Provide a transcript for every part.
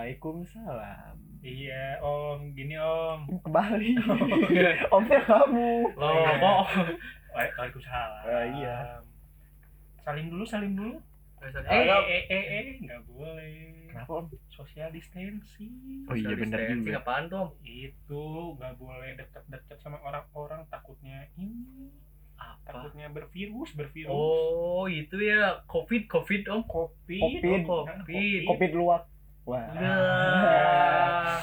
Waalaikumsalam. Iya, Om. Gini, Om. Kembali. Omnya kamu. Loh, kok Wa- Waalaikumsalam. Ah, iya. Salim dulu, salim dulu. Eh, Halo. eh, eh, eh, nggak boleh. Kenapa Om? Social distancing. Oh iya, distancing juga. apaan tuh? Itu nggak boleh deket-deket sama orang-orang takutnya ini. Apa? Takutnya bervirus, bervirus. Oh, itu ya COVID, COVID Om. Covid. Covid. Oh, COVID. Covid luwak. Wah. Nah.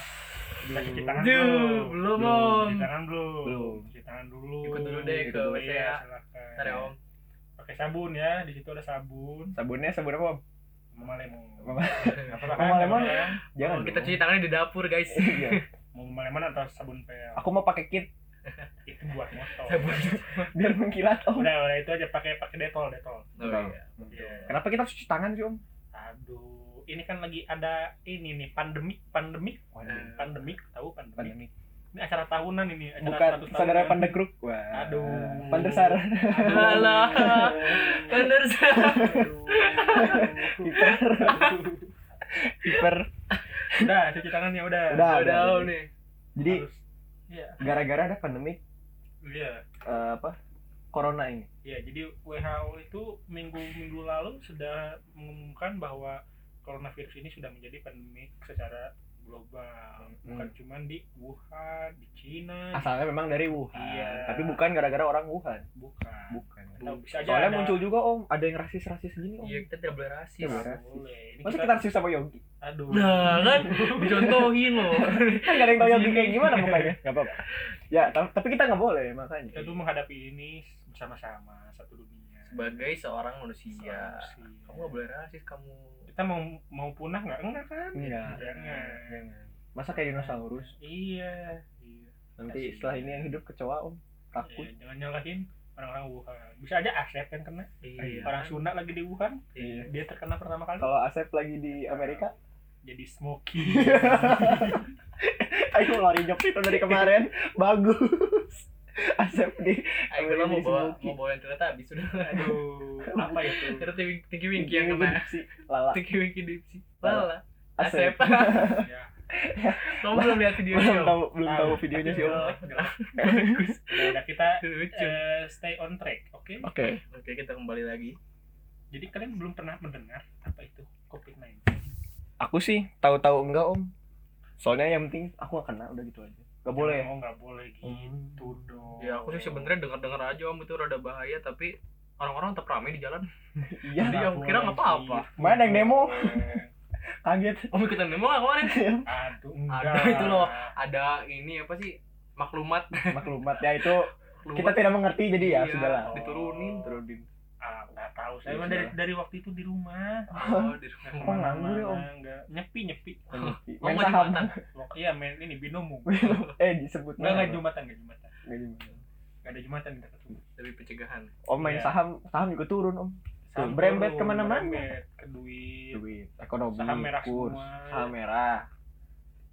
Kita cuci tangan Duh, dulu. belum, Belum. Om. Cuci tangan dulu. Belum. Cuci tangan dulu. Ikut dulu deh Ikut ke. WC Iya, ya. silakan. Ntar ya, Om. Pakai sabun ya, di situ ada sabun. Sabunnya sabun apa Om? Mama lemon. Mama- lemon? ya? Jangan. Oh, kita cuci tangannya di dapur, guys. Iya. Mau mama lemon atau sabun pel? Aku mau pakai kit Itu buat motor. Sabun. biar mengkilat Om. Udah, udah itu aja pakai pakai detol, detol. Oh, iya. Iya. Kenapa kita harus cuci tangan sih Om? Aduh, ini kan lagi ada ini nih pandemik, pandemik, Eh. pandemik, tahu pandemik? Pandemi. Ini acara tahunan ini, acara Bukan saudara pandekruk. Wah. Aduh. Pandesar. Alah. Bener sih. Kiper. udah, cuci tangannya udah. Udah. Udah Om nih. Jadi. Iya, gara-gara ada pandemi iya. eh, apa? Corona ini. Ya, jadi WHO itu minggu-minggu lalu sudah mengumumkan bahwa coronavirus ini sudah menjadi pandemik secara global, bukan Hmm. cuma di Wuhan, di Cina, Asalnya memang dari Wuhan. Iya. Tapi bukan gara-gara orang Wuhan. bukan. Bukan. Atau bisa aja Soalnya ada- muncul juga Om, ada yang rasis-rasis gini Om. Iya, kita tidak boleh rasis. Iya, boleh. Nggak boleh. Ini Masa kita, kita rasis sama Yogi? aduh. Nah, kan dicontohin loh. Kan gak ada yang tahu Yogi kayak gimana mukanya. Gak apa-apa. Ya, ta- tapi kita nggak boleh makanya. Kita tuh menghadapi ini bersama-sama satu dunia. Sebagai seorang manusia, Manusia. kamu gak boleh rasis kamu. Kita mau mau punah nggak? Enggak kan? Enggak. Jangan. Jangan. Masa kayak dinosaurus? Iya. Iya. Nanti Kasih. setelah ini yang hidup kecoa Om. Takut. Iya, jangan nyalahin orang-orang Wuhan. Bisa aja Asep yang kena. Iya. Orang Sunda lagi di Wuhan, Iya. dia terkena pertama kali. Kalau Asep lagi di Amerika, Jadi smoky. ayo lari jok itu dari kemarin. Bagus. Asep di Ayo kita mau bawa mau bawa yang ternyata habis sudah. Aduh, apa itu? Terus Tinky Tinky Winky yang kena. si Lala. Tinky Winky Dipsy. Lala. Asep. Asep. Ya. Kamu belum lihat videonya? belum Om? tahu belum tahu videonya sih Om. Udah kita eh, stay on track, oke? Oke. Oke, kita kembali lagi. Jadi kalian belum pernah mendengar apa itu COVID-19? Aku sih tahu-tahu enggak Om. Soalnya yang penting aku gak kena udah gitu aja. Gak boleh? Oh, nggak boleh gitu dong. Ya aku sih sebenarnya dengar-dengar aja om itu rada bahaya tapi orang-orang tetap ramai di jalan. Iya. Jadi yang kira nggak apa-apa. Mana yang demo? Kaget. Om ikutan demo nggak kemarin? Aduh, Ada enggak. itu loh. Ada ini apa sih maklumat Maklumat ya itu kita tidak mengerti jadi ya Iya. sudahlah. diturunin. Turunin. Ah, nggak tahu. Saya Ya, mah dari dari waktu itu di rumah. Oh, di Nggak rumah. Oh, nganggur ya, Om? ke mana-mana, nggak nyepi nyepi. Oh, Main mau saham. Iya main ini binomo. Eh disebut Enggak enggak nama. jumatan enggak jumatan. Nggak jumatan. Enggak ada jumatan di dekat rumah. Lebih pencegahan. Om main Iya. saham, saham juga turun Om. Saham turun, ke mana-mana. ke duit. Duit, ekonomi, Saham merah kurs, semua. saham merah.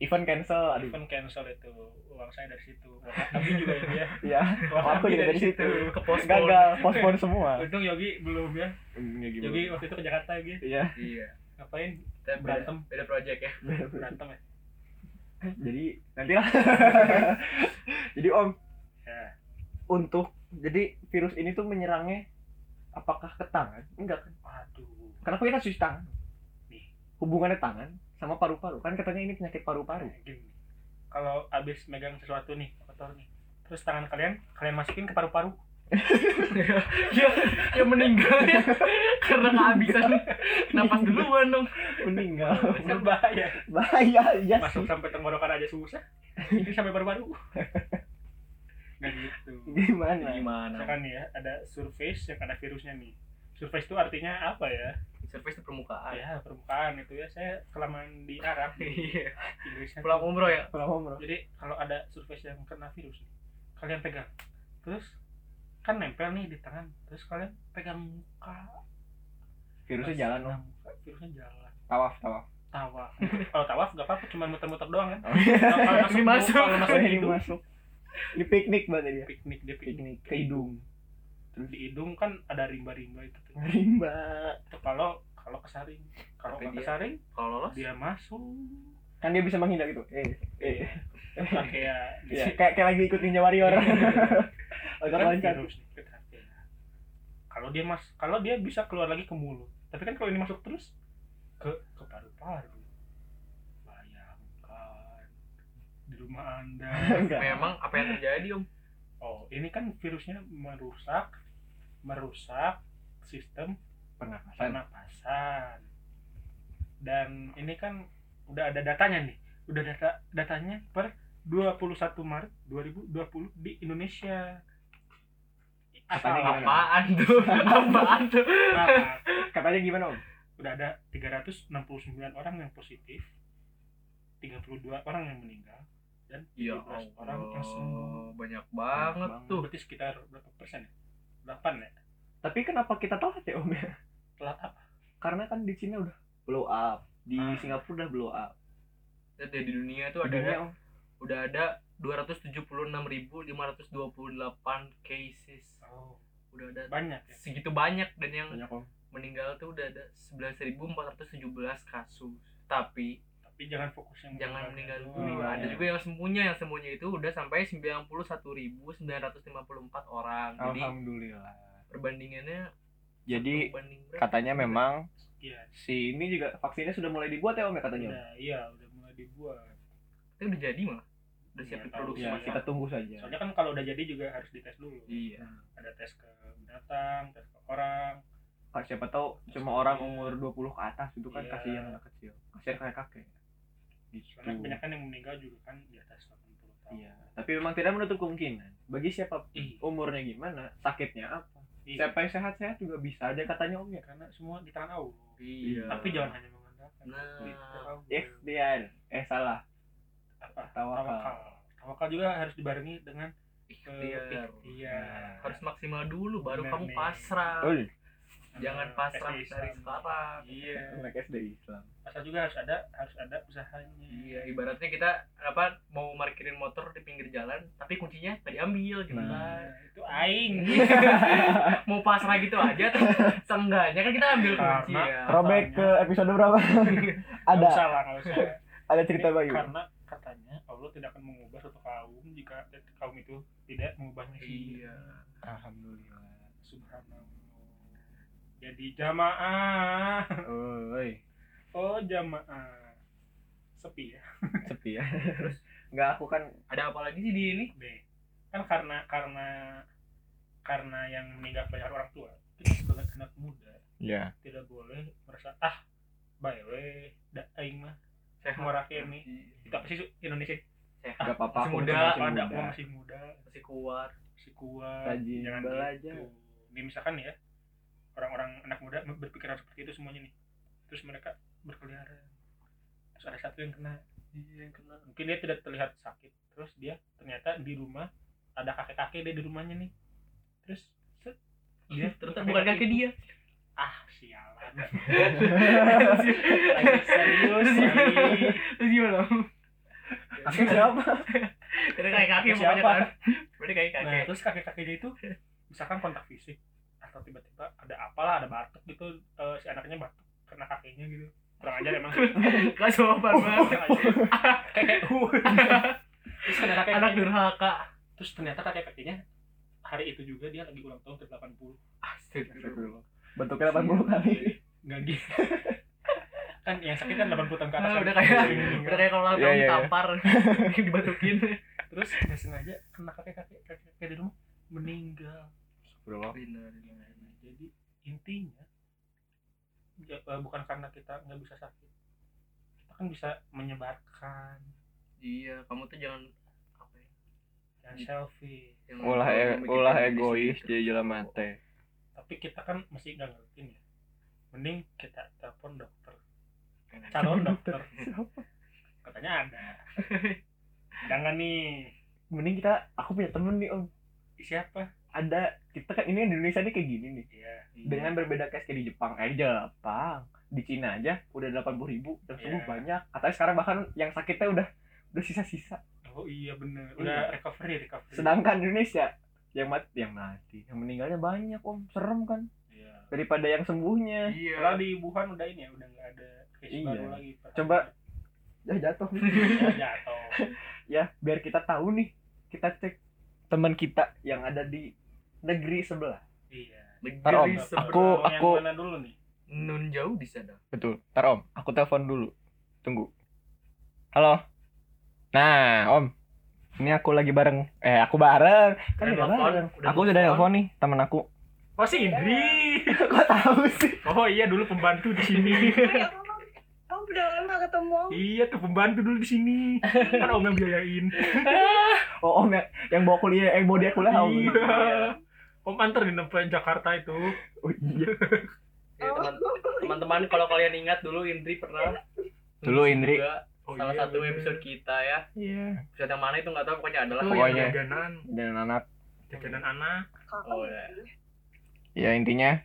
Event cancel, aduh. Event cancel itu uang saya dari situ. Uang Abi juga ya. Iya, Uang aku juga dari situ. Ke pospon. Gagal, postpone semua. Untung Yogi belum ya. Enggak Yogi waktu itu ke Jakarta Yogi. Iya, Iya. Ngapain? Kita beda, Berantem. beda project ya. Berantem ya. jadi nanti lah. jadi Om, Ya. untuk jadi virus ini tuh menyerangnya apakah ke tangan? Enggak kan? Aduh. Kenapa kita cuci tangan? Nih. Hubungannya tangan sama paru-paru. Kan katanya ini penyakit paru-paru. Gini. Kalau abis megang sesuatu nih, kotor nih. Terus tangan kalian, kalian masukin ke paru-paru. ya, ya meninggal ya. Karena kehabisan napas duluan dong. Meninggal. Kan bahaya. Bahaya ya Masuk sampai tenggorokan aja susah. Ini sampai paru-paru. Nggak gitu. Gimana? Gimana? Misalkan ya, ada surface yang ada virusnya nih. Surface itu artinya apa ya? Surface itu permukaan. Ya, permukaan itu ya. Saya kelamaan di Arab. Iya. Inggrisnya. Pulang umroh ya. Pulang umroh. Jadi kalau ada surface yang kena virus, kalian pegang. Terus kan nempel nih di tangan. Terus kalian pegang muka. Virusnya Pas jalan muka, Virusnya jalan. Tawaf, tawaf. Tawaf. kalau tawaf gak apa-apa, cuma muter-muter doang kan. Oh, iya. Kalau kalau Ini masuk. Kalau masuk Ini masuk. Di piknik berarti dia. piknik dia piknik. Piknik ke hidung. Terus di hidung kan ada rimba-rimba itu tuh. Rimba. Itu kalau kalau kesaring. Kalau nggak dia- kesaring kalau lolos? dia masuk. Kan dia bisa menghindar gitu? Eh eh. Kan kayak ya, kayak kayak lagi ikut ninja warrior. Agak kan lancar virus nih, kan ya. kalau dia mas kalau dia bisa keluar lagi ke mulut. Tapi kan kalau ini masuk terus ke ke paru-paru. Bayangkan. Di rumah anda. Enggak. memang apa yang terjadi om? Oh ini kan virusnya merusak merusak sistem pernapasan pernapasan. Dan ini kan udah ada datanya nih. Udah data datanya per 21 Maret 2020 di Indonesia. Katanya apaan tuh? Apaan tuh? Nah, katanya gimana om? Udah ada 369 orang yang positif 32 orang yang meninggal dan ya 17 orang yang sembuh. banyak banget Banget. tuh. Berarti sekitar berapa persen ya 8 ya? Tapi kenapa kita telat ya om ya? Telat apa? Karena kan di Cina udah blow up. Di Ah. Singapura udah blow up. Dan di dunia tuh Di ada dunia, Om. udah ada 276.528 cases. Oh. Udah ada banyak ya? segitu banyak dan yang banyak om. meninggal tuh udah ada 11.417 kasus. Tapi tapi jangan fokus yang jangan meninggal dulu. dulu Iya. ada juga yang sembunyi yang sembunyi itu udah sampai 91.954 orang jadi alhamdulillah perbandingannya jadi satu banding berapa? katanya memang Iya, si ini juga vaksinnya sudah mulai dibuat ya om ya katanya udah, iya udah mulai dibuat. Tapi udah jadi malah udah siap Nggak tahu. diproduksi ya Iya. kita tunggu saja Soalnya kan kalau udah jadi juga harus dites dulu. iya Ada tes ke binatang, tes ke orang. Siapa tahu cuma orang umur 20 ke atas itu kan Iya. kasihan anak kecil kasihan kayak kakek gitu Soalnya kebanyakan yang meninggal juga kan di atas 80 tahun. iya tapi memang tidak menutup kemungkinan bagi siapa Ih, umurnya gimana sakitnya apa iya. siapa yang sehat-sehat juga bisa aja katanya om ya Karena semua di tangan Allah. iya Tapi jangan hanya mengandalkan. Nah. Ikhtiar eh salah apa? Tawakal. Tawakal. Juga harus dibarengi dengan eh, ikhtiar ikhtiar. harus maksimal dulu baru Bener kamu pasrah. Jangan pasrah dari sekarang Iya. anak SD Islam Asal juga harus ada harus ada usahanya. iya ibaratnya kita apa mau parkirin motor di pinggir jalan tapi kuncinya nggak diambil gitu Nah. kan Nah, itu aing. mau pasrah gitu aja terus seenggaknya kan kita ambil kunci ya Robek ke episode berapa? Ada usah lah, usah. ada cerita Ini Bayu. Karena katanya Allah tidak akan mengubah suatu kaum jika kaum itu tidak mengubahnya iya Alhamdulillah. Subhanallah. Jadi jamaah. Oi, Oh jamaah. Sepi ya. sepi ya. Enggak aku kan ada apa lagi sih di ini B. Kan karena karena karena yang meninggal banyak orang tua. Kita sebagai anak muda ya. tidak boleh merasa ah bae we da aing mah sehat ngorake nih. Apa sih Su? Indonesia? sehat Enggak apa-apa. Masih muda, masih muda. gua masih muda, masih kuat masih kuat. Rajin Jangan belajar. gitu. Ini misalkan ya orang-orang anak muda berpikiran seperti itu semuanya nih. Terus mereka berkeliaran. Terus ada satu yang kena. Iya, yang kena. Mungkin dia tidak terlihat sakit. Terus dia ternyata di rumah ada kakek-kakek dia di rumahnya nih. Terus set, dia ternyata bukan kaki dia Ah, sialan. Lagi serius terus gimana Aku siapa? Karena kayak kaki Siapa? kan berarti kaki Nah, terus kakek-kakeknya itu misalkan kontak fisik atau tiba-tiba ada apalah, ada batuk gitu, eh, si anaknya batuk kena kakeknya gitu. Kurang ajar emang. gak sopan banget Kayak uh. Terus ada kakek anak durhaka Terus ternyata kakek-kakeknya hari itu juga dia lagi ulang tahun ke 80. astagfirullah Bentuknya 80 kali. Enggak gitu. kan yang sakit kan 80 tahun ke atas. Ah, kan? udah kayak Iya. udah kayak kalau ulang Iya, tahun iya, iya. ditampar dibatukin Terus nggak sengaja kena kakek-kakek kakek di rumah meninggal. Bro. Jadi intinya ya, eh, bukan karena kita nggak bisa sakit, kita kan bisa menyebarkan, iya kamu tuh jangan apa ya jangan selfie. jangan Ulah e ulah diri egois sendiri jadi jalan mate. Tapi kita kan masih nggak ngertiin ya. Mending kita telepon dokter, calon dokter. Katanya ada. Jangan nih. Mending kita aku punya temen nih Om. Siapa? Ada kita kan ini di Indonesia nih kayak gini nih. Iya. Dengan berbeda case kayak di Jepang. Eh di Jepang. Di Cina aja udah 80 ribu dan sembuh Iya. banyak. Katanya sekarang bahkan yang sakitnya udah udah sisa-sisa. Oh iya bener. Udah Iya. recovery recovery. Sedangkan Indonesia yang mati yang mati yang meninggalnya banyak om serem kan Iya. daripada yang sembuhnya Iya. Kalau di Wuhan udah ini ya, udah nggak ada case Iya. baru lagi. Coba. ya jatuh Ya, jatuh. ya biar kita tahu nih kita cek teman kita yang ada di negeri sebelah Iya. Ntar, Om, Negeri aku- yang aku- mana dulu nih? nun jauh di sana. betul ntar om aku telepon dulu tunggu halo nah om ini aku lagi bareng eh aku bareng kan Udah udah bareng Udah aku sudah nelfon? nelfon nih teman aku Oh si Indri. kok tahu sih Oh iya dulu pembantu di sini. Ya Allah, kamu udah lama ketemu. iya tuh pembantu dulu di sini. Kan om yang biayain. oh om yang yang bawa kuliah yang bawa dia kuliah om Iya. Om antar di nempat Jakarta itu. oh iya Ya, teman- teman-teman kalau kalian ingat dulu Indri pernah Dulu Indri. juga Oh, salah iya, satu bener. episode kita ya. iya Episode yang mana itu nggak tahu pokoknya adalah Pokoknya. jajanan, dan anak jajanan anak. Oh, ya. ya intinya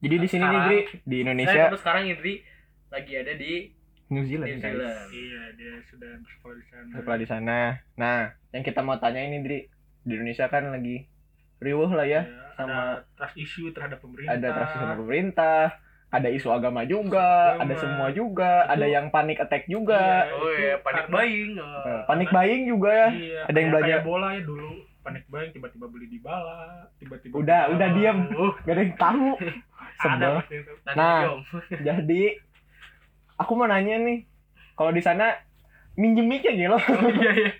jadi di sini nih Sekarang- Dri di Saya Indonesia terus sekarang Indri lagi ada di New Zealand New guys Zealand. Iya, dia sudah bersekolah di sana. sekolah di sana nah yang kita mau tanya ini Dri di Indonesia kan lagi riuh lah ya Iya, sama- ada trust issue terhadap pemerintah. ada trust sama pemerintah ada isu agama juga Agama. ada semua juga Itu- ada yang panik attack juga Iya, Oh ya, panik karena- buying. Eh, panik buying juga ya Iya, Ada yang belanja- kayak bola ya dulu panik buying tiba-tiba beli di bala, tiba-tiba Udah, beli udah diem. Oh, gak ada yang tahu ada sebel Nah. Jadi aku mau nanya nih kalau di sana minjem mic ya gitu Oh iya iya.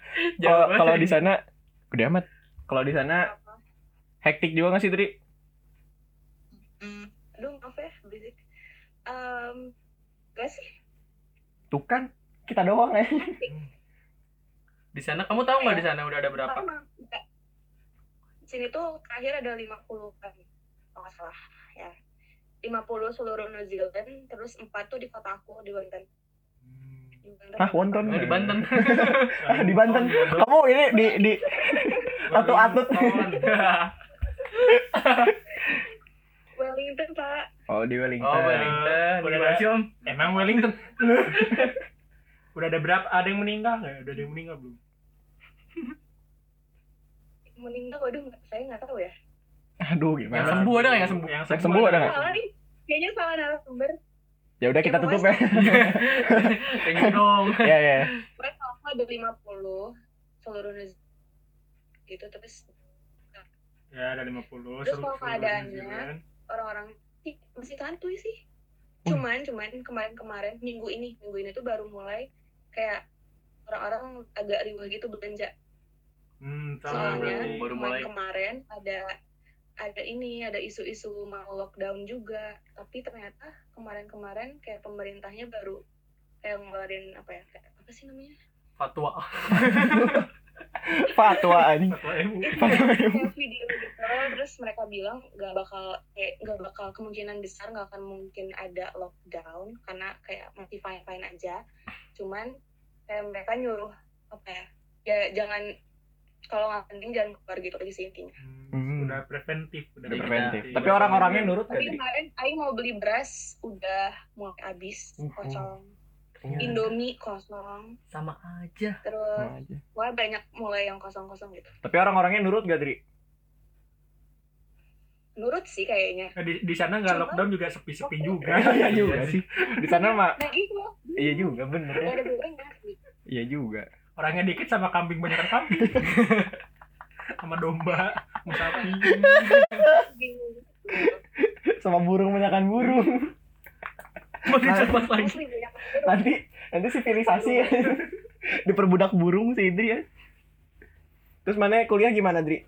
kalau di sana gede amat kalau di sana? Hektik juga nggak sih Tri Aduh, maaf ya, berisik. Um, gak sih? tuh kan kita doang ya di sana kamu tahu nggak di sana udah ada berapa? Di sini tuh terakhir ada 50 kan. Kalau nggak salah, ya. 50 seluruh New Zealand, terus 4 tuh di kota aku, di. Hmm. Wellington. ah wonton Oh, di Banten. Ah, di Banten kamu ini di di atut-atut Wellington, Pak. oh di Wellington Oh, Wellington. Udah ada- sih, Om? Emang Wellington. udah ada berapa? Ada yang meninggal nggak? Udah ada yang meninggal belum? Meninggal, waduh, saya nggak tahu ya. aduh Yang gimana sembuh ada nggak yang sembuh? Yang Yang sembuh ada nggak? Salah nih. Kayaknya salah narasumber. ya udah kita tutup ya gitu dong. ya ya Pokoknya ada 50 seluruh New Zealand. Gitu, terus Ya ada 50. Terus kalau keadaannya, orang-orang ih, masih santuy sih Hmm. cuman cuman kemarin-kemarin minggu ini minggu ini tuh baru mulai kayak orang-orang agak riuh gitu belanja Hmm, sama soalnya baru mulai. kemarin ada ada ini ada isu-isu mau lockdown juga tapi ternyata kemarin-kemarin kayak pemerintahnya baru kayak ngeluarin apa ya kayak apa sih namanya Fatwa. fatwa anjing. Fatwa MUI. video gitu terus mereka bilang nggak bakal kayak nggak bakal kemungkinan besar nggak akan mungkin ada lockdown karena kayak masih fine fine aja. Cuman kayak mereka nyuruh apa ya ya jangan kalau nggak penting jangan keluar gitu aja sih intinya Hmm, Udah preventif, udah Udah preventif. Tapi orang-orangnya nurut tapi kemarin Aing mau beli beras udah mulai habis Hmm. Kosong Oh. Indomie kosong Sama aja. terus Sama aja. wah banyak mulai yang kosong-kosong gitu tapi orang-orangnya nurut gak Tri? nurut sih kayaknya Nah, di, di sana nggak lockdown juga sepi-sepi juga. iya juga sih di sana mah nah gitu iya juga bener ya ada iya juga Orangnya dikit sama kambing banyak kambing. sama domba, sama sapi. sama burung menyakan burung Mau dicoba lagi. Nanti nanti sivilisasi ya. Diperbudak burung si Idri ya. Terus mana kuliah gimana Dri?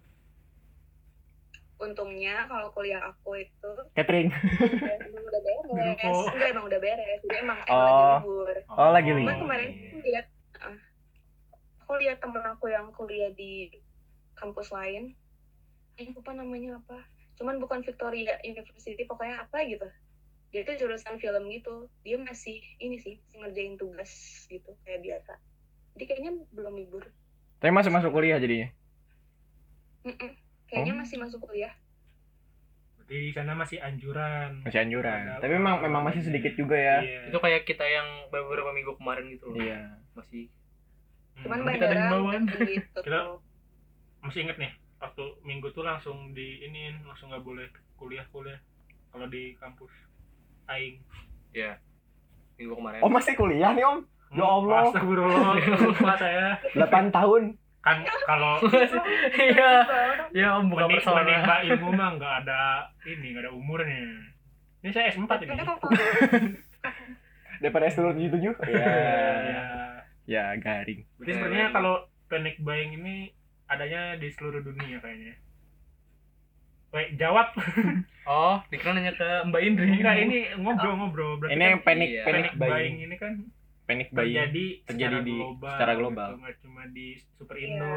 untungnya kalau kuliah aku itu Catering. Ya, emang udah beres enggak emang udah beres. Jadi emang, emang Oh. lagi libur. Oh, lagi cuman libur. kemarin aku lihat ah, aku lihat temen aku yang kuliah di kampus lain. Eh lupa namanya apa. Cuman bukan Victoria University pokoknya apa gitu dia tuh jurusan film gitu dia masih ini sih masih ngerjain tugas gitu kayak biasa jadi kayaknya belum libur tapi masuk masuk kuliah jadinya Mm-mm. kayaknya Oh. masih masuk kuliah di sana masih anjuran. masih anjuran Ada- tapi memang memang masih sedikit juga ya Iya. Itu kayak kita yang beberapa minggu kemarin gitu loh. iya Masih Hmm. cuman Kita himbauan. udah ditutup. Kita- masih inget nih waktu minggu tuh langsung di ini langsung nggak boleh kuliah kuliah kalau di kampus aing minggu kemarin Om masih kuliah nih om. Ya Allah. Astagfirullah, lupa saya. 8 tahun. Kan kalau iya ya om bukan personal menimba ilmu mah nggak ada ini, nggak ada umurnya. Ini saya S4 ini. Daripada S7 tujuh. Iya. Ya. Ya garing. Berarti sebenarnya kalau panic buying ini adanya di seluruh dunia kayaknya. Wait, jawab. oh dikira nanya ke mbak Indri Enggak, ini ngobrol-ngobrol. Berarti Ini yang kan panic Iya. panic panic buying buying. ini kan Panic buying. terjadi, terjadi secara di- global, secara global. gitu. nggak cuma di Super Indo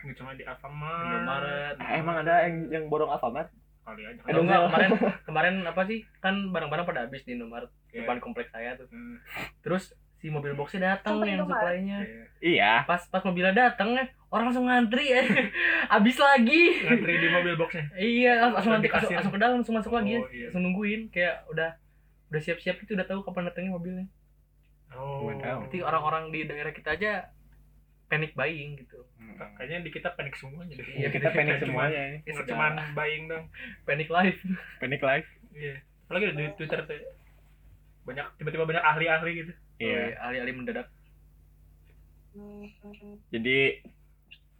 nggak cuma di Alfamart Indomaret Ah, Emang ada yang yang borong Alfamart? kali aja Ada Aduh, enggak, nggak? kemarin kemarin apa sih kan barang-barang pada habis di Indomaret Iya. depan kompleks saya tuh Hmm, terus si mobil boxnya datang Sampai yang supply-nya. Iya. Iya. pas pas mobilnya datang ya orang langsung ngantri. Ya habis lagi. Ngantri di mobil boxnya? Iya langsung, langsung nanti langsung, kasir. langsung ke dalam langsung masuk lagi. Ya Oh, iya. langsung nungguin kayak udah udah siap-siap itu udah tahu kapan datangnya mobilnya. Oh. Berarti orang-orang di daerah kita aja panic buying gitu. Kayaknya di kita panik semuanya deh. Iya, kita panik Nggak semuanya. cuma- nggak cuma buying dong. Panic life. Panic life. iya. Apalagi di Twitter tuh banyak tiba-tiba banyak ahli-ahli gitu Iya. Oh, alih-alih mendadak Jadi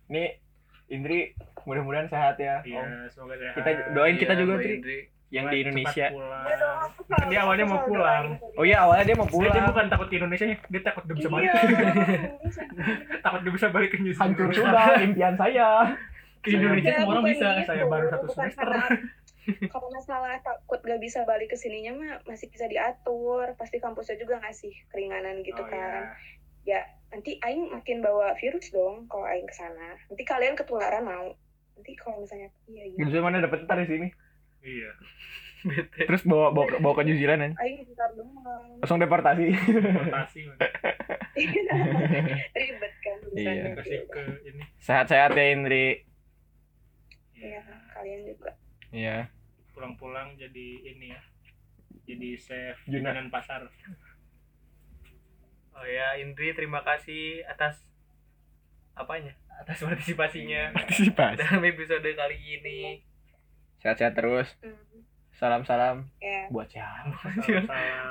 ini Indri mudah-mudahan sehat ya. iya Om. semoga sehat Kita doain kita Iya, juga Tri Indri. yang di Indonesia. pulang. Dia awalnya mau pulang. Oh iya awalnya dia mau Sebenarnya dia pulang. bukan takut di Indonesia ya, dia takut gak bisa balik. Iya. takut gak bisa balik ke New Zealand. Hancur sudah impian saya. ke Indonesia semua orang bisa gitu, Saya baru satu semester. Kalau masalah takut gak bisa balik ke sininya mah masih bisa diatur. Pasti kampusnya juga ngasih keringanan gitu Oh, kan. iya. Ya, nanti aing makin bawa virus dong kalau aing ke sana. Nanti kalian ketularan mau. Nanti kalau misalnya iya iya. Gitu mana dapat ntar di sini. Iya. Bete. Terus bawa bawa, bawa ke New Zealand kan. Aing bentar doang. Langsung deportasi. Transportasi. Ribet kan Iya. ke ini. Sehat-sehat ya Indri. Iya, kalian juga. Iya. Pulang-pulang jadi ini ya. Jadi chef Juna. jajanan pasar. Oh ya, Indri terima kasih atas apanya? Atas partisipasinya Partisipasi. dalam episode kali ini. Sehat-sehat terus. Hmm. Salam-salam Ya. buat siapa?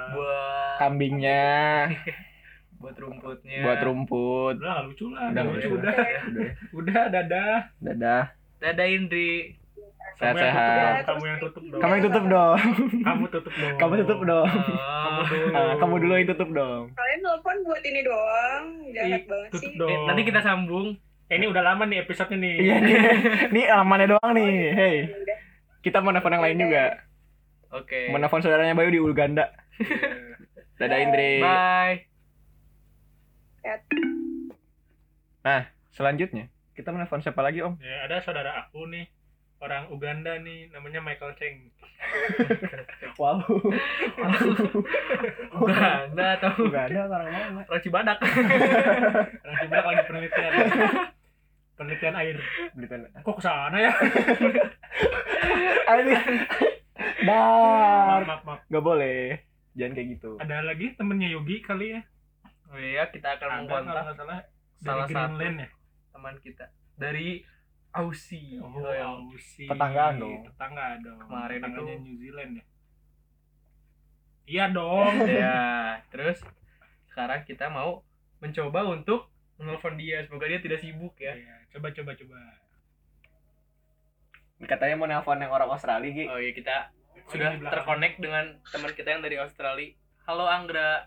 Buat Kambingnya, buat rumputnya. buat rumput. Udah lucu lah. Udah Udah lucu. lucu udah. Udah. Udah dadah. Dadah. Dadah Indri. Kamu yang tutup Sehat-sehat. dong. Kamu yang tutup dong. Kamu yang tutup dong. Kamu tutup dong. Kamu tutup dong. Kamu Oh. dulu. Ah, kamu dulu yang tutup dong. Kalian telepon buat ini doang. Jahat banget tutup sih. dong. Eh, nanti kita sambung. Eh, ini udah lama nih episode nih. Iya nih. Nih alamannya doang nih. Hey, Ya udah. kita mau nelfon yang lain juga. Oke. Mau nelfon saudaranya Bayu di Uganda. Iya. Dadah Indri. Bye. Selanjutnya, kita mau nelfon siapa lagi, Om? Ya, ada saudara aku nih, orang Uganda nih, namanya Michael Cheng. Wow. Uganda atau Uganda orang mana? orang Cibadak. Orang Cibadak lagi penelitian. penelitian air. Belitan. Kok ke sana ya? Maaf, Dar. maaf, maaf. Gak boleh. Jangan kayak gitu. Ada lagi temennya Yogi kali ya? Oh iya, kita akan mengkontak salah salah dari satu Greenland ya? teman kita dari Aussie. Oh, Oh, yang Aussie. Tetanggaan dong. Tetangga dong. Kemarin Tetangganya itu- New Zealand ya? Iya dong. ya, terus sekarang kita mau mencoba untuk menelpon dia. Semoga dia tidak sibuk ya. Iya, Coba, coba, coba. Katanya mau nelfon yang orang Australia, Gi. Oh iya, kita Oh, sudah terkonek dengan teman kita yang dari Australia. Halo Anggra.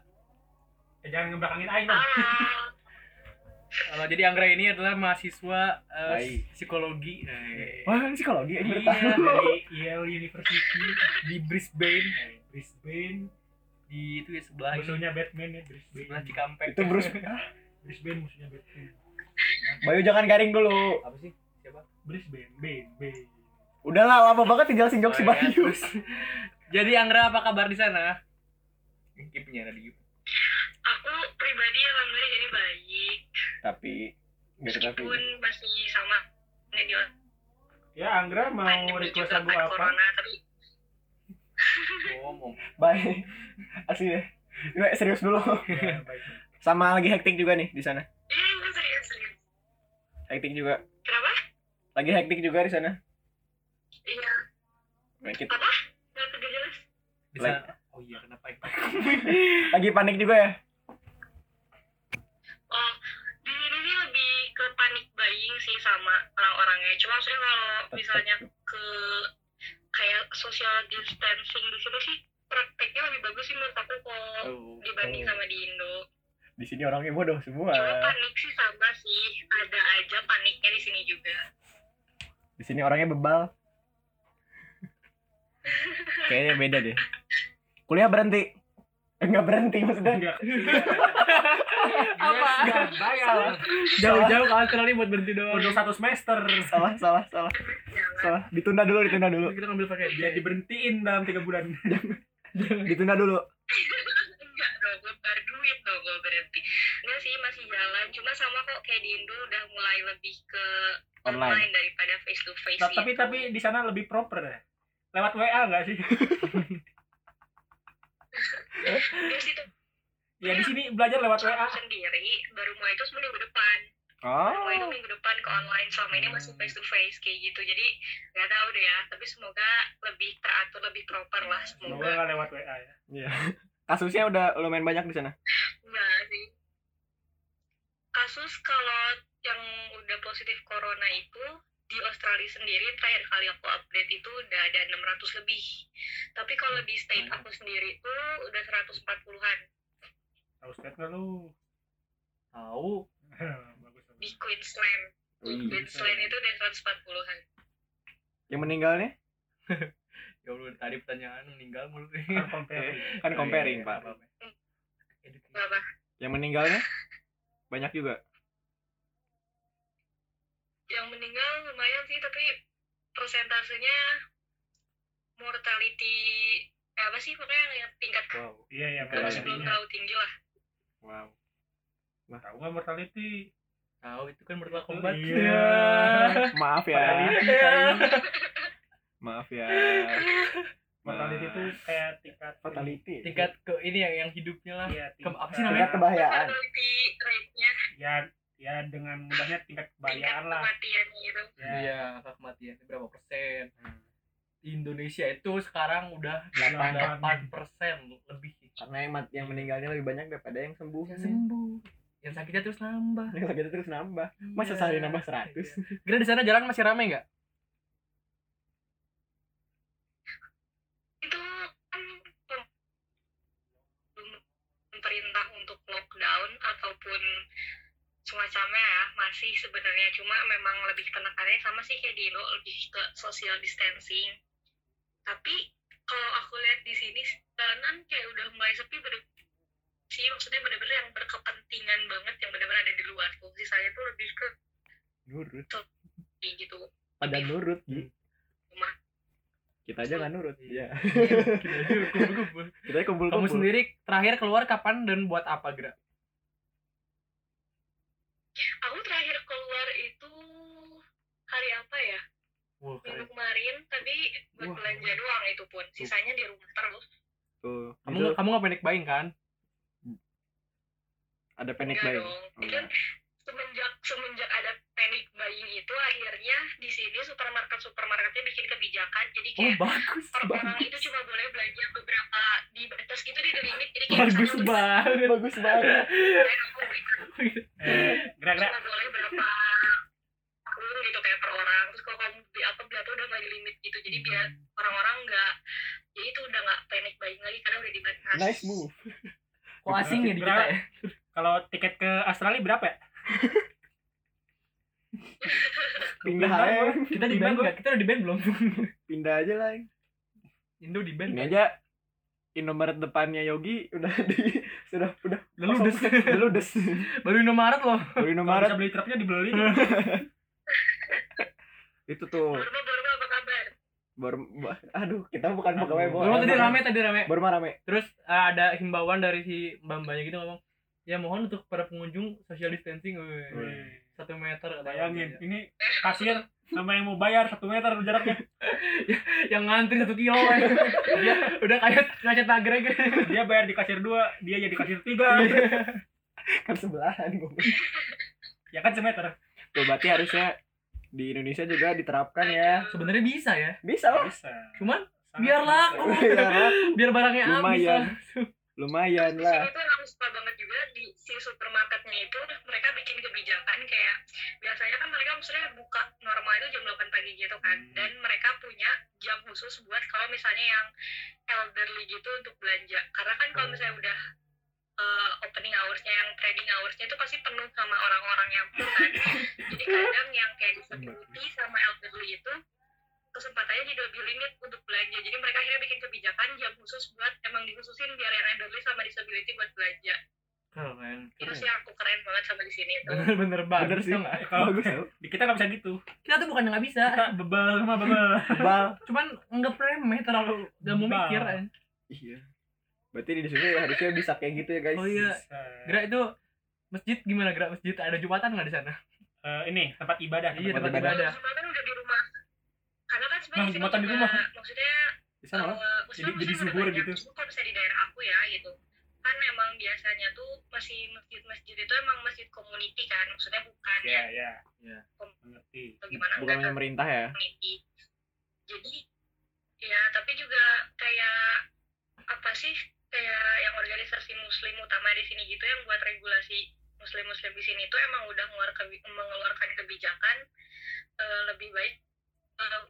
Eh, jangan ngebelakangin Aing dong. Halo, jadi Anggra ini adalah mahasiswa Baik. psikologi eh, Wah, ini psikologi yang Iya. Dari Yale University di Brisbane eh, Brisbane. di itu ya sebelah ini, Musuhnya Batman ya, Brisbane. sebelah Cikampek. Itu Bruce. Brisbane musuhnya Batman. Bayu jangan garing dulu. apa sih? Siapa? Brisbane, Ben, Ben. Udahlah, lama banget tinggal singgok si Oh, iya, Bayu. terus. Jadi Anggra apa kabar di sana? Ini penyiar radio. Aku pribadi alhamdulillah jadi baik Tapi nggak meskipun masih sama ini Ya, Anggra mau pandemi request lagu apa? corona tapi Oh, mau Bye. Asli deh. Nggak, serius dulu. Ya, baik. Sama lagi hektik juga nih di sana. iya iya, serius serius Hektik juga. kenapa Lagi hektik juga di sana. iya Nah, kita, Apa? bisa Like- oh iya kenapa Lagi panik juga ya? Panic buying sih sama orang-orangnya. Cuma maksudnya kalau misalnya ke kayak social distancing di sini sih prakteknya lebih bagus sih menurut aku kalau Oh. dibanding sama di Indo. Di sini orangnya bodoh semua. Cuma panik sih sama sih, ada aja paniknya di sini juga. Di sini orangnya bebal. Kayaknya beda deh. Kuliah berhenti. Enggak berhenti maksudnya. enggak Apa? Enggak, bayar Jauh-jauh ke Australia buat berhenti doang. untuk satu semester Salah, salah, salah. Salah. Ditunda dulu, ditunda dulu. Kita ngambil pakai dia diberhentiin dalam tiga bulan Ditunda dulu. Enggak dong, gue bar duit dong gue berhenti. Enggak sih, masih jalan. Cuma sama kok kayak di Indo udah mulai lebih ke Online. online, daripada face to face Nah, tapi tapi di sana lebih proper ya lewat WA enggak sih Di situ ya di sini belajar lewat WA sendiri baru mulai itu minggu depan. Oh. mulai itu minggu depan ke online. Selama ini masih face to face kayak gitu. Jadi nggak tahu deh ya. Tapi semoga lebih teratur lebih proper lah semoga. Semoga nggak lewat WA ya. Iya. Kasusnya udah lumayan banyak di sana. enggak sih. Kasus kalau yang udah positif corona itu di Australia sendiri terakhir kali aku update itu udah ada 600 lebih. Tapi kalau di state aku sendiri itu udah 140-an tahu state nggak lu? Tahu. bagus di Queensland. Wih. Queensland itu udah 140-an Yang meninggalnya? Ya Allah, tadi pertanyaan meninggal mulu. kan compare kan comparing, Iya, Pak. berapa Yang meninggalnya? Banyak juga. Yang meninggal lumayan sih tapi persentasenya mortality eh, apa sih pokoknya yang tingkat Wow. iya iya masih yang belum mortality terlalu tinggi lah Wow. tahu nggak mortality Tahu itu kan Mortal Kombat. Iya. Maaf ya. mortality. Maaf ya. mortality itu kayak tingkat fatality. Tingkat ke ini yang yang hidupnya lah. Iya, Ke- apa sih Tingkat namanya? kebahagiaan. mortality rate-nya ya ya dengan mudahnya tingkat kebahagiaan lah kematian gitu ya Iya, angka kematian berapa persen? Di Indonesia itu sekarang udah Delapan. 8 persen lebih. Karena yang mati yang meninggalnya lebih banyak daripada yang sembuh. Yang sembuh. Yang sakitnya terus nambah. Yang sakitnya terus nambah. Masa Iya. sehari nambah 100? Kira di sana jalan masih rame nggak? itu kan pem- pemerintah untuk lockdown ataupun semacamnya ya masih sebenarnya cuma memang lebih penekanannya sama sih kayak di Indo lebih ke social distancing tapi kalau aku lihat di sini jalanan kayak udah mulai sepi bener sih maksudnya bener-bener yang berkepentingan banget yang bener-bener ada di luar tuh sisanya tuh lebih ke Nurut. kayak gitu Pada nurut, Gi. rumah Kita aja nggak nurut. Iya. Kumpul-kumpul. Kita aja kumpul-kumpul. Kamu sendiri terakhir keluar kapan dan buat apa, Gra? Aku terakhir keluar itu hari apa ya Wah, minggu kemarin tapi buat Wah. belanja doang itu pun sisanya di rumah terus Tuh. Kamu Itu nggak- kamu nggak panic buying kan? ada panic Enggak buying. dong Oh, enggak. semenjak semenjak ada panic buying itu akhirnya di sini supermarket supermarketnya bikin kebijakan jadi Oh, kayak bagus. orang-orang bagus. itu cuma boleh belanja beberapa di batas gitu di limit jadi kayak Bagus banget. Bagus banget. eh gerak-gerak cuma boleh berapa tahun gitu kayak per orang terus kalau kamu beli apa beli apa udah nggak di limit gitu jadi biar orang-orang nggak ya itu udah nggak panic buying lagi karena udah dibatasi Nice move. Kok asing ya di kita ya? kalau tiket ke Australia berapa ya Pindah aja. Kita di band nggak? Kita udah di band belum? Pindah aja lah. Indo di band. Ini aja Indomaret depannya Yogi udah di sudah udah Lalu udah udah ludes. baru Indomaret loh. Baru Indomaret bisa beli truknya dibeli itu tuh Borma Borma apa kabar baru aduh kita bukan pegawai bola. Baru tadi rame tadi rame. Baru mah rame. Terus eh, ada himbauan dari si mbak-mbaknya gitu ngomong, ya mohon untuk para pengunjung social distancing. Satu meter bayangin ini kasir sama yang mau bayar satu meter jaraknya yang ngantri satu kilo weh. dia udah kayak ngacet nagrek dia bayar di kasir dua dia jadi kasir tiga Kan sebelahan gua. ya kan semeter Tuh berarti harusnya di Indonesia juga diterapkan ya. sebenarnya bisa ya Bisa loh. bisa cuman Sangat Biar bisa. laku. ya biar barangnya habis Lumayan. lah. tuh aku suka banget juga di si supermarketnya itu mereka bikin kebijakan kayak biasanya kan mereka maksudnya buka normal itu jam 8 pagi gitu kan Hmm. dan mereka punya jam khusus buat kalau misalnya yang elderly gitu untuk belanja karena kan kalau misalnya udah uh, opening hoursnya yang trading hoursnya itu pasti penuh sama orang-orang yang full kan jadi kadang yang kayak disability sama elderly itu kesempatannya jadi lebih limit untuk belanja jadi mereka akhirnya bikin kebijakan jam khusus buat emang dikhususin biar yang elderly sama disability buat belanja Keren. itu sih aku keren banget sama di sini bener bagus sih tau nggak? Kalau di kita nggak bisa gitu. Kita tuh bukan nggak bisa, Kita bebel sama bebel. bal cuman nggak remeh terlalu gak mau mikir kan. iya berarti di sini harusnya bisa kayak gitu ya guys Oh iya. Bisa. Gerak itu masjid gimana gerak masjid ada jumatan nggak di sana? Eh, ini tempat ibadah. Iya, tempat tempat ibadah. ibadah. jumatan udah di rumah karena kan Nah, sebenarnya di sini Jumatan di juga, rumah. maksudnya bisa malah eh, muslim Jadi- jadi banyak. gitu. Kalau misalnya di daerah aku ya gitu kan memang biasanya tuh masih masjid-masjid itu emang masjid community kan maksudnya bukan Ya, yang ya. Iya. Mengerti. bagaimana bukan enggak pemerintah ya community jadi ya tapi juga kayak apa sih kayak yang organisasi muslim utama di sini gitu yang buat regulasi muslim muslim di sini tuh emang udah mengeluarkan mengeluarkan kebijakan eh, lebih baik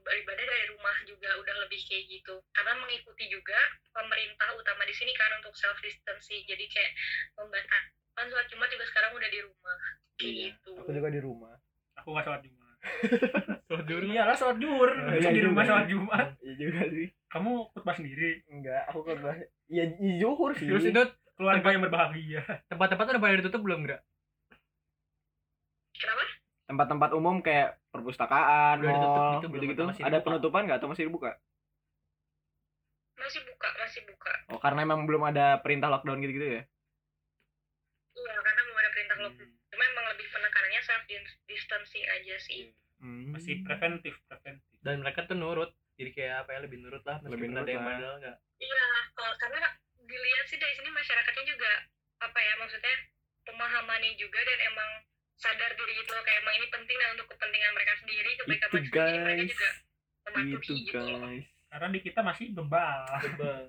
beribadah dari rumah juga udah lebih kayak gitu karena mengikuti juga pemerintah utama di sini kan untuk self distancing jadi kayak membatasi kan sholat jumat juga sekarang udah di rumah kayak Iya. gitu aku juga di rumah Aku nggak sholat Jumat. Sholat zuhur. Iyalah sholat juhur. Oh, Bisa iya di rumah sholat Jumat. iya juga sih Kamu khutbah sendiri. enggak aku kan bah iya iya, zuhur sih Terus itu Keluarga yang berbahagia. tempat-tempat udah pada ditutup belum gerak? kenapa tempat-tempat umum kayak perpustakaan Udah ditutup mall gitu, gitu gitu masih ada dibuka? penutupan nggak atau masih dibuka masih buka masih buka oh karena emang belum ada perintah lockdown gitu gitu ya Iya, karena belum ada perintah Hmm. lockdown. Cuma emang lebih penekanannya self distancing aja sih. Hmm. Masih preventif, preventif. Dan mereka tuh nurut. Jadi kayak apa ya lebih nurut lah Lebih nurut ada yang bandel enggak. Iya, kalau karena dilihat sih dari sini masyarakatnya juga apa ya maksudnya pemahamannya juga dan emang sadar diri gitu loh kayak emang ini penting dan untuk kepentingan mereka sendiri kebaikan itu mereka sendiri mereka guys juga mematuhi itu gitu loh. guys Karena di kita masih bebal. Bebal.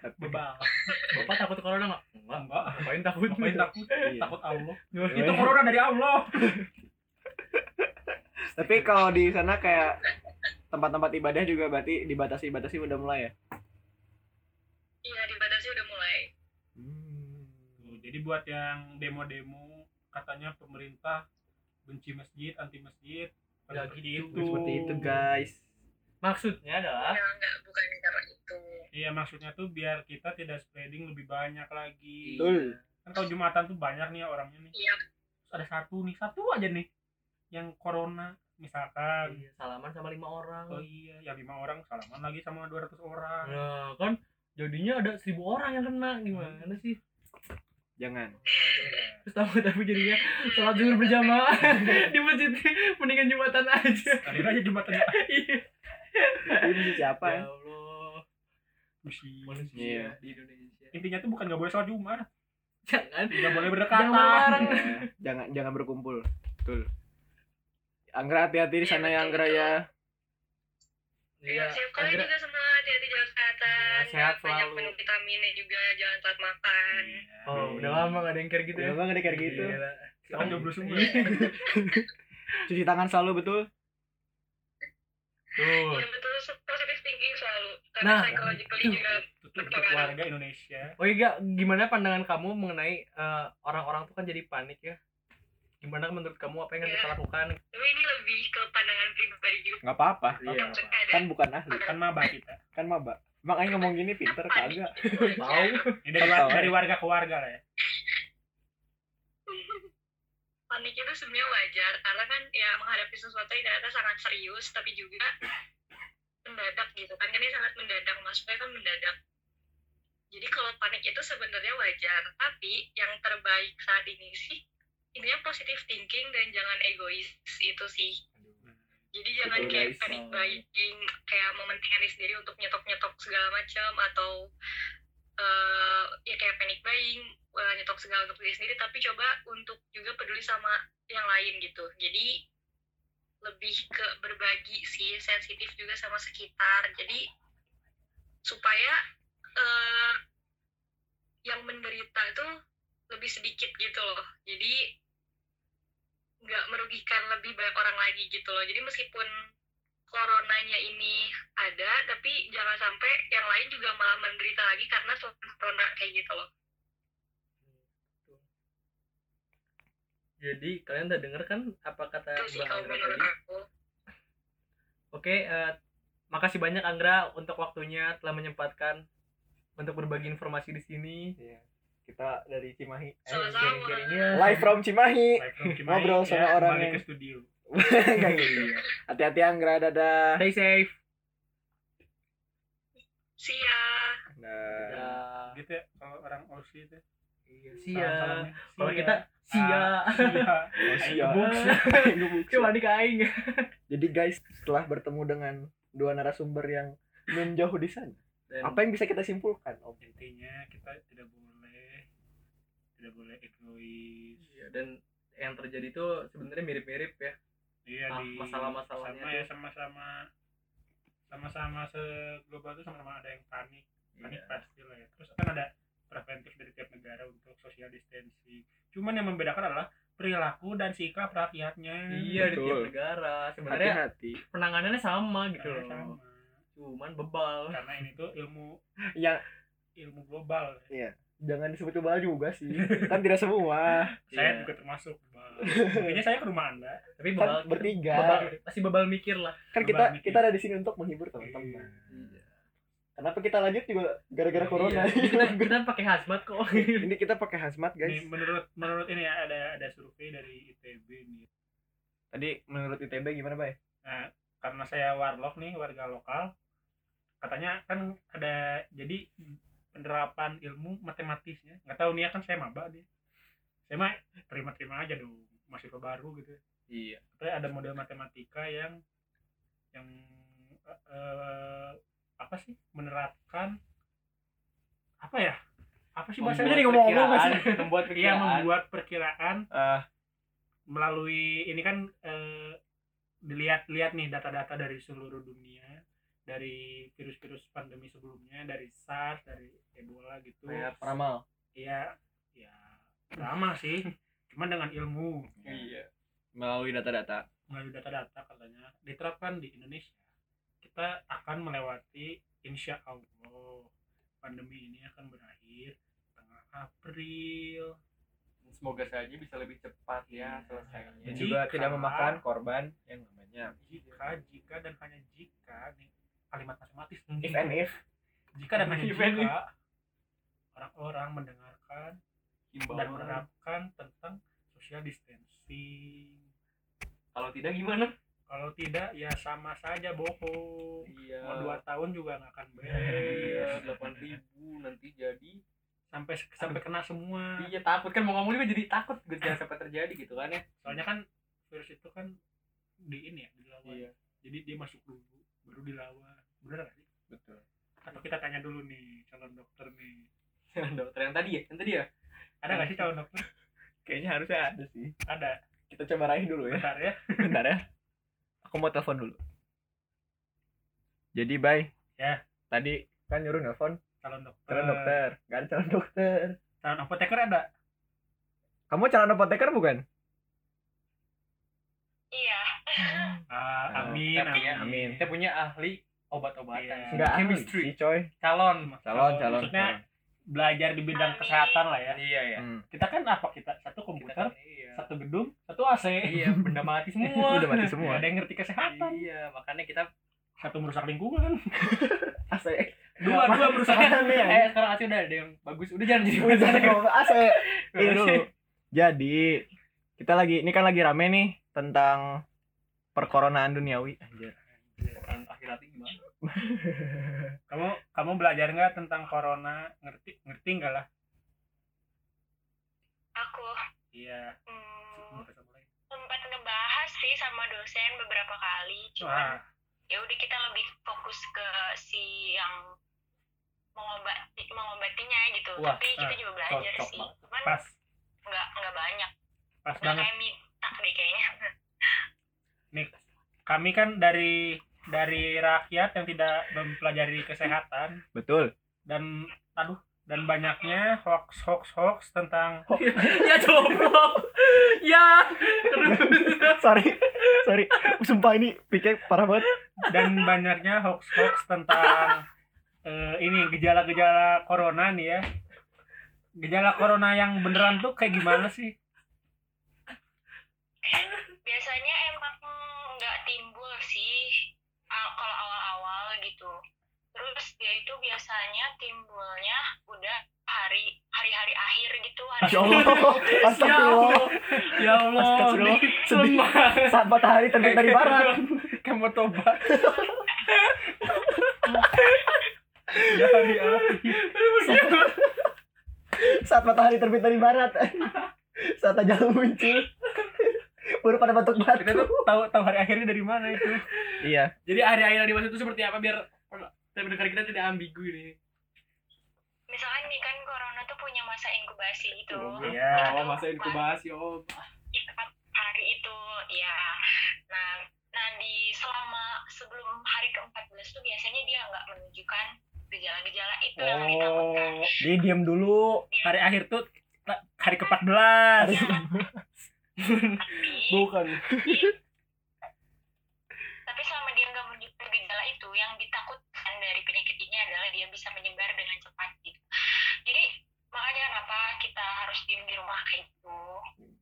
Bebal. Bapak takut corona enggak? Enggak. Enggak. Ngapain takut? Ngapain takut? Iya. Takut Allah. Itu corona dari Allah. tapi kalau di sana kayak tempat-tempat ibadah juga berarti dibatasi batasi udah mulai ya Iya, dibatasi udah mulai. Tuh, jadi buat yang demo-demo katanya pemerintah benci masjid, anti masjid. Ya seperti gitu. itu. seperti itu guys Maksudnya adalah Ya enggak bukan karena itu. Iya maksudnya tuh biar kita tidak spreading lebih banyak lagi. betul Kan kalau jumatan tuh banyak nih orangnya nih. Iya, Terus ada satu nih, satu aja nih yang corona misalkan. iya, salaman sama lima orang. Oh iya, yang lima orang salaman lagi sama 200 orang. Nah, kan jadinya ada seribu orang yang kena gimana sih? Jangan Terus tahu tapi jadinya sholat zuhur berjamaah di masjid mendingan jumatan aja. Kali aja jumatan Iya. ini si siapa Ya ya Allah, Usi. manusia Iya. di Indonesia. Intinya tuh bukan nggak boleh sholat Jumat, Jangan nggak boleh Jangan berdekatan. melarang. Ya, jangan jangan berkumpul betul Anggra hati-hati di sana ya Anggra ya Iya, Iya, siap kalian Anggra- juga jaga kesehatan. Ya, sehat banyak selalu. minum vitaminnya juga, jangan telat makan. Oh, udah lama gak ada yang kayak gitu Udah ya. lama nggak ada kayak gitu. Sekarang jomblo semua. Iya. cuci tangan selalu betul Tuh. Iya betul, positive thinking selalu. Karena Nah, psychologically tuh. juga untuk keluarga Indonesia. Oh iya, gimana pandangan kamu mengenai eh, orang-orang tuh kan jadi panik ya? Gimana menurut kamu apa yang harus kita lakukan? Tapi ini lebih ke pandangan pribadi juga. nggak apa-apa Iya. Kan bukan ahli Kan maba kita. kan maba makanya ngomong gini pinter kagak. Tahu. Ini dari, dari warga ke warga lah ya. panik itu sebenarnya wajar karena kan ya menghadapi sesuatu yang ternyata sangat serius tapi juga mendadak gitu kan. Kan ini sangat mendadak maksudnya kan mendadak. Jadi kalau panik itu sebenarnya wajar tapi yang terbaik saat ini sih intinya positive thinking dan jangan egois itu sih jadi jangan Betul, kayak panic buying kayak mementingkan diri sendiri untuk nyetok nyetok segala macam atau eh ya kayak panic buying eh, nyetok segala untuk diri sendiri tapi coba untuk juga peduli sama yang lain gitu. Jadi lebih ke berbagi sih sensitif juga sama sekitar. Jadi supaya eh, yang menderita itu lebih sedikit gitu loh. Jadi nggak merugikan lebih banyak orang lagi gitu loh jadi meskipun coronanya ini ada tapi jangan sampai yang lain juga malah menderita lagi karena suatu corona kayak gitu loh Jadi kalian udah denger kan apa kata itu sih Anggra tadi? aku Oke, eh, makasih banyak Anggra untuk waktunya telah menyempatkan untuk berbagi informasi di sini. Iya. Kita dari Cimahi. Eh. Live from Cimahi. Live from Cimahi, Ngobrol sama ya, orang yang- ke studio Kayak gitu. Hati-hati Anggra, dadah. Stay safe. see ya Dadah. Dadah. gitu ya kalau orang Aussie itu Iya, sia. Kalau kita sia. sia Oh. Coba di kaing. Jadi guys, setelah bertemu dengan dua narasumber yang menjauh di sana, Dan apa yang bisa kita simpulkan, Om? intinya kita tidak boleh tidak boleh egois Iya, dan yang terjadi itu sebenarnya mirip-mirip ya. iya Ah, di masalah-masalahnya sama ya sama-sama sama-sama seglobal itu sama-sama ada yang panik panik Iya. pasti lah ya terus kan ada preventif dari tiap negara untuk social distancing cuman yang membedakan adalah perilaku dan sikap rakyatnya Iya, di tiap negara. Sebenarnya Hati-hati. penanganannya sama gitu loh. sama. Cuman bebal. karena ini tuh ilmu Yang ilmu global jangan disebut coba juga sih. Kan tidak semua. saya Iya. juga termasuk mungkinnya saya ke rumah anda Tapi Kan bebal bertiga. bebal, masih bebal mikir lah. Kan kita mikir. kita ada di sini untuk menghibur teman-teman. Iya. Kenapa kita lanjut juga gara-gara corona. Iya. Kita, kita pakai hazmat kok. Ini kita pakai hazmat, guys. menurut menurut ini ya ada ada survei dari ITB nih Tadi menurut ITB gimana, Bay? Nah, karena saya warlock nih, warga lokal, katanya kan ada jadi penerapan ilmu matematisnya. Nggak tahu nih ya kan saya maba nih. Saya mah terima-terima aja dong, masih baru gitu. Iya. Tapi ada model matematika yang yang eh, apa sih menerapkan apa ya? Apa sih bahasanya? Jadi ngomong-ngomong membuat Iya perkiraan. membuat perkiraan Ah, melalui ini kan eh, dilihat-lihat nih data-data dari seluruh dunia dari virus-virus pandemi sebelumnya dari SARS dari Ebola gitu Kayak ramal. iya ya sama sih cuman dengan ilmu Iya. Melalui data-data. melalui data-data katanya diterapkan di Indonesia kita akan melewati insya Allah pandemi ini akan berakhir tengah April Semoga saja bisa lebih cepat ya Iya. selesainya. Dan juga tidak memakan korban yang namanya jika jika dan hanya jika nih kalimat matematis if and if. jika dan hanya jika orang-orang mendengarkan dan Himbauan. menerapkan tentang social distancing Kalau tidak gimana? kalau tidak ya sama saja bohong Iya. mau dua tahun juga nggak akan Iya, beres delapan ribu nanti jadi. sampai sampai kena semua Iya takut kan mau ngomong juga jadi takut gue jangan sampai terjadi gitu kan ya. soalnya kan virus itu kan di ini ya dilawan Iya. jadi dia masuk dulu baru dilawan bener nggak sih Betul. atau kita tanya dulu nih calon dokter nih Dokter yang tadi ya, yang tadi ya. ada nggak sih calon dokter Kayaknya harusnya ada sih. ada Kita coba raih dulu ya. bentar ya Bentar ya. Aku mau telepon dulu. Jadi, Bay. Ya. Tadi kan nyuruh nelfon calon dokter calon dokter. Gak ada calon dokter. calon apoteker ada Kamu calon apoteker bukan? iya Ah, Oh, amin, Kita punya, amin. amin. Kita punya ahli obat-obatan. Iya. Enggak ahli chemistry. sih, coy. Calon. Calon, calon. Maksudnya belajar di bidang Amin. kesehatan lah ya. Iya ya. Hmm. Kita kan apa kita satu Kita komputer, kan, iya. satu gedung, satu AC. Iya, benda mati semua. Udah mati semua. Ada yang ngerti kesehatan. Iya, makanya kita Satu merusak lingkungan. AC. Dua dua merusak ya. eh sekarang AC udah ada yang bagus. Udah jangan jadi Udah bagus. ngomong AC. Ini dulu. Jadi, kita lagi ini kan lagi rame nih tentang perkoronaan duniawi. Anjir. Orang akhir hati gimana? Kamu kamu belajar nggak tentang corona? Ngerti ngerti nggak lah? aku Iya. hmm, sempat ngebahas sih sama dosen beberapa kali cuman ya udah kita lebih fokus ke si yang mengobati mengobatinya gitu Wah, tapi kita ah, juga belajar cocok sih cuman pas nggak nggak banyak pas nggak banget. kayak minta deh kayaknya Nih, kami kan dari dari rakyat yang tidak mempelajari kesehatan Betul. dan aduh dan banyaknya hoax hoax hoax tentang ya jomblo ya sorry. Sorry. Sumpah ini pikir parah banget. dan banyaknya hoax hoax tentang eh, ini gejala-gejala corona nih ya gejala corona yang beneran tuh kayak gimana sih biasanya emang nggak timbul sih al- kalau awal-awal gitu terus dia itu biasanya timbulnya udah hari hari-hari akhir gitu hari Ya Allah. Astagfirullah. ya Allah Astagfirullah. Sedih. Saat matahari terbit dari barat. kayak mau tobat ya hari akhir Saat matahari terbit dari barat. Saat ajal muncul. Baru pada batuk kita tuh tahu tahu hari akhirnya dari mana itu. Iya. jadi hari-hari yang dimaksud itu seperti apa biar pendengar kita tidak ambigu ini? Misalkan nih kan corona tuh punya masa inkubasi gitu. Iya. oh masa inkubasi oh empat hari itu ya nah nah di selama sebelum hari ke-14 tuh biasanya dia nggak menunjukkan gejala-gejala itu yang ditakutkan oh. Dia diam dulu. hari akhir tuh hari ke-14 tapi bukan. Tapi selama dia nggak menunjukkan gejala itu yang ditakutkan dari penyakit ini adalah dia bisa menyebar dengan cepat gitu. Jadi makanya kenapa kita harus diem di rumah kayak gitu.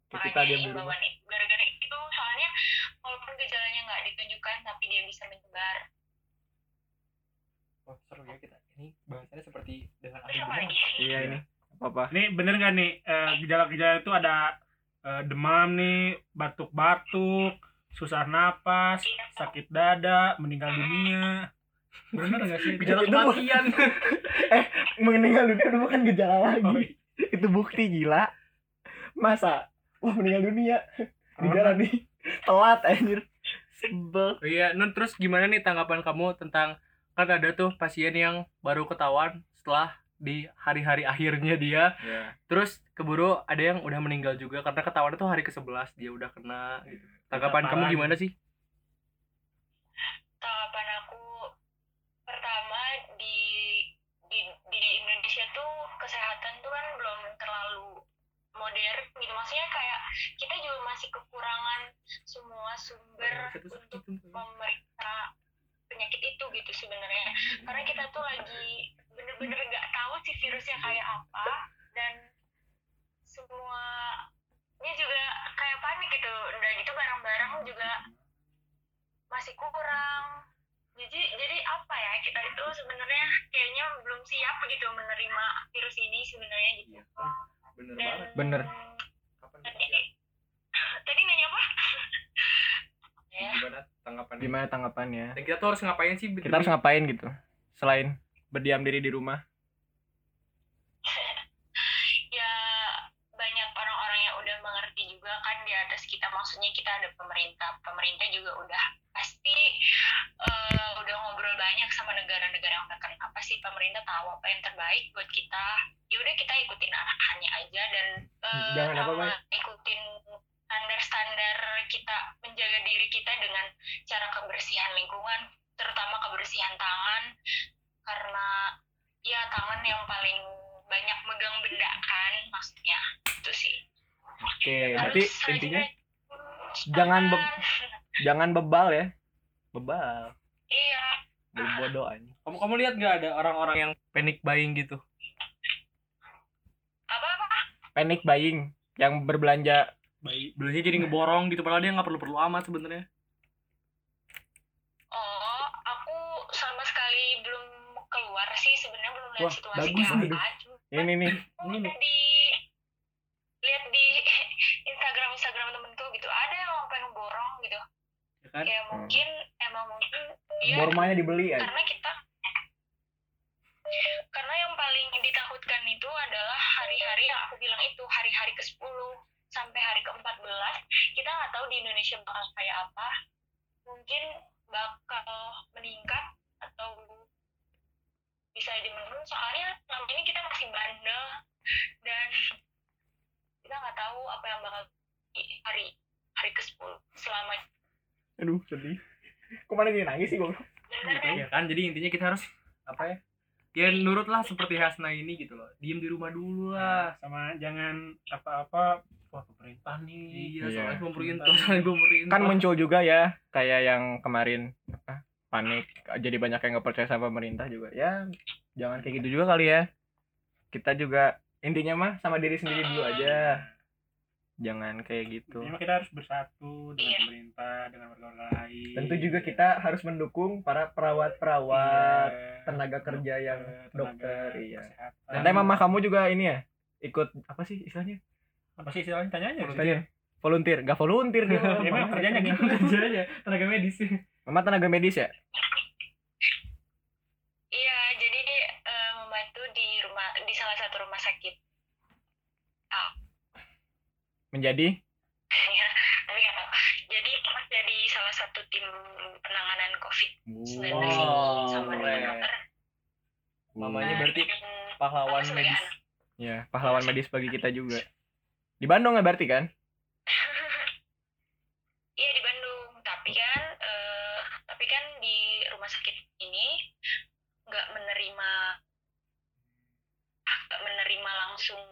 Kita makanya diam di rumah. imbauan itu gara-gara itu soalnya walaupun gejalanya nggak ditunjukkan tapi dia bisa menyebar. Oh seru ya kita. Ini bahasannya seperti dengan apa Iya ini. Apa-apa. ini bener gak nih eh, gejala-gejala itu ada eh, demam nih batuk-batuk susah napas sakit dada meninggal dunia bener gak sih gejala kematian Meninggal dunia itu bukan gejala lagi. Oh, Itu bukti gila. Masa? Wah meninggal dunia. Gejala nih. Telat anjir. Sebel. Oh iya, Nun terus gimana nih tanggapan kamu tentang kan ada tuh pasien yang baru ketahuan setelah di hari-hari akhirnya dia Iya. terus keburu ada yang udah meninggal juga karena ketahuan itu hari ke-11 dia udah kena gitu. Tanggapan kamu gimana sih? tanggapan aku pertama di di di Indonesia tuh kesehatan tuh kan belum terlalu modern gitu maksudnya kayak kita juga masih kekurangan semua sumber untuk memeriksa penyakit itu gitu sebenarnya karena kita tuh lagi bener-bener nggak tahu sih virusnya kayak apa dan semuanya juga kayak panik gitu udah gitu barang-barang juga masih kurang jadi jadi apa ya kita itu sebenarnya kayaknya belum siap gitu menerima virus ini sebenarnya gitu Bener dan Bener. Kapan tadi tadi nanya apa ya Gimana tanggapan? Gimana tanggapannya? Dan kita tuh harus ngapain sih? Kita harus ngapain gitu? Selain berdiam diri di rumah. ya banyak orang-orang yang udah mengerti juga kan di atas kita maksudnya kita ada pemerintah pemerintah juga udah pasti eh, udah ngobrol banyak sama negara-negara yang udah kena pasti pemerintah tahu apa yang terbaik buat kita ya udah kita ikutin arahannya aja dan Jangan apa, sama Bay? ikutin standar-standar kita menjaga diri kita dengan cara kebersihan lingkungan terutama kebersihan tangan karena ya tangan yang paling banyak megang benda kan maksudnya itu sih Oke, Terus berarti intinya jangan be- jangan bebal ya. Bebal. iya Belum bodoh. Kamu kamu lihat nggak ada orang-orang yang panic buying gitu? apa apa Panic buying yang berbelanja Bayi belanja jadi ngeborong gitu padahal dia nggak perlu-perlu amat sebenarnya. oh aku sama sekali belum keluar sih sebenarnya belum lihat Wah, bagus nih. ini nih. aku udah di lihat di Instagram Instagram temenku gitu ada yang sampai ngeborong gitu Ya kan? kayak mungkin emang mungkin dia Bormanya dibeli aja. karena kita karena yang paling ditakutkan itu adalah hari-hari yang aku bilang itu hari-hari ke-10 sampai hari ke-14 kita nggak tahu di Indonesia bakal kayak apa mungkin bakal meningkat atau bisa jadi menurun soalnya selama ini kita masih bandel. Dan kita nggak tahu apa yang bakal di hari hari ke-10 selama Aduh, sedih. Kok mana jadi nangis sih gue? ya kan? Jadi intinya kita harus apa ya ya nurut lah seperti Hasna ini gitu loh. Diem di rumah dulu lah. sama jangan apa-apa wah pemerintah nih. Iya Iya. soalnya pemerintah. Soalnya pemerintah. Kan muncul juga ya kayak yang kemarin apa panik jadi banyak yang nggak percaya sama pemerintah juga. Ya jangan kayak gitu juga kali ya. Kita juga intinya mah sama diri sendiri dulu aja. Jangan kayak gitu. Intinya kita harus bersatu dengan Iya. pemerintah dengan warga lain Tentu juga kita harus mendukung para perawat-perawat, Iya. tenaga kerja yang Tenaga dokter, iya. kesehatan. Katanya mama kamu juga ini ya ikut apa sih istilahnya? apa sih istilahnya tanya aja Tanya. Volunteer, gak volunteer dia. mah kerjanya gitu. kerjanya tenaga medis Mama tenaga medis ya? Rumah sakit. Menjadi Ya, tapi nggak tahu. Jadi pernah jadi salah satu tim penanganan COVID-19 Wow, ini sama dengan dokter. mamanya Nah, berarti pahlawan medis anak. ya pahlawan medis bagi kita juga. Di Bandung ya berarti kan? Iya di Bandung, tapi kan eh, tapi kan di rumah sakit ini nggak menerima nggak menerima langsung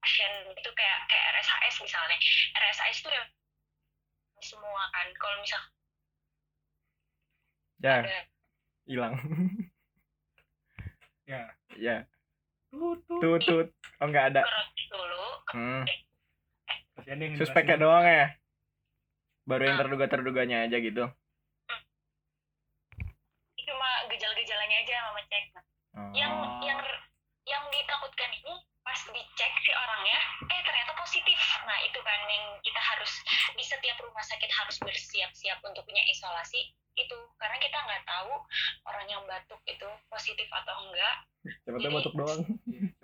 pasien itu kayak kayak RSHS misalnya. RSHS itu ya semua kan. Kalau misal Ya, hilang. Ya. ya, Tutut. tutut. Oh nggak ada. dulu, Hmm. Yang Suspeknya doang ya. Baru yang terduga-terduganya aja gitu. cuma gejala-gejalanya aja mama cek. Oh. yang yang yang ditakutkan ini pas dicek si orangnya eh ternyata positif nah itu kan yang kita harus di setiap rumah sakit harus bersiap-siap untuk punya isolasi itu karena kita nggak tahu orang yang batuk itu positif atau enggak Siapa tahu batuk doang.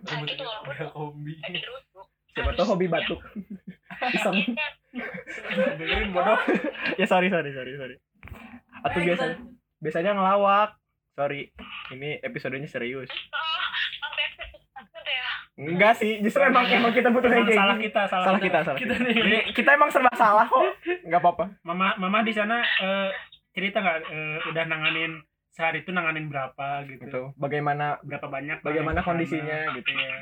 nah itu walaupun dirujuk Siapa tahu hobi batuk. Iseng. Iya, Dengerin bodoh. ya sorry sorry sorry sorry. Atau biasanya biasanya ngelawak. Sorry. Ini episodenya serius. oh, sampai takut ya Enggak sih, justru emang emang kita butuh kayak Emang gini. salah kita salah, Salah kita, salah kita kita. nih. Jadi kita emang serba salah kok. Enggak apa-apa. mama mama di sana eh, cerita nggak eh, udah nanganin sehari itu nanganin berapa gitu Gitu. Bagaimana berapa banyak Bagaimana kondisinya, gitu. Iya.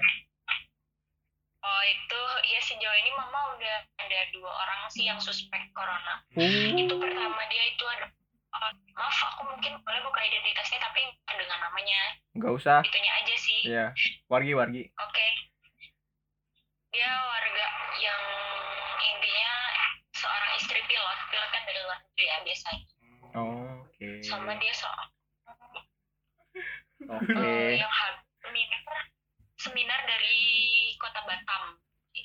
oh itu ya sejauh ini mama udah ada dua orang sih yang suspek corona Uh, itu pertama dia itu ada oh, maaf aku mungkin boleh buka identitasnya tapi dengan namanya enggak usah. itunya aja sih Iya. Wargi wargi. oke dia warga yang intinya seorang istri pilot pilot kan dari luar negeri ya biasanya Oh, oke. sama dia seorang Oke. eh, yang hal- seminar seminar dari kota Batam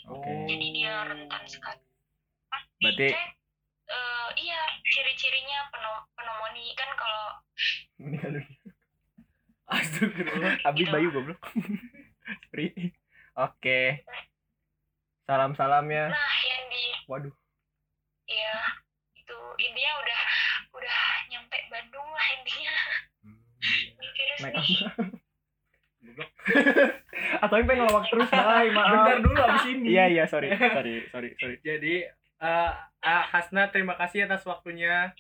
Oke. jadi dia rentan sekali pas Berarti- eh, iya ciri-cirinya pneumonia kan kalau. Astagfirullah Abi Bayu goblok. Oke. Salam-salam ya. nah yang di Waduh. Iya, itu intinya udah udah nyampe Bandung lah intinya. Ini virus Naik nih. Atau yang pengen ngelawak terus, Bay, maaf. bentar dulu abis ini Iya, iya, sorry. Sorry, sorry, sorry. jadi eh ah, Hasna terima kasih atas waktunya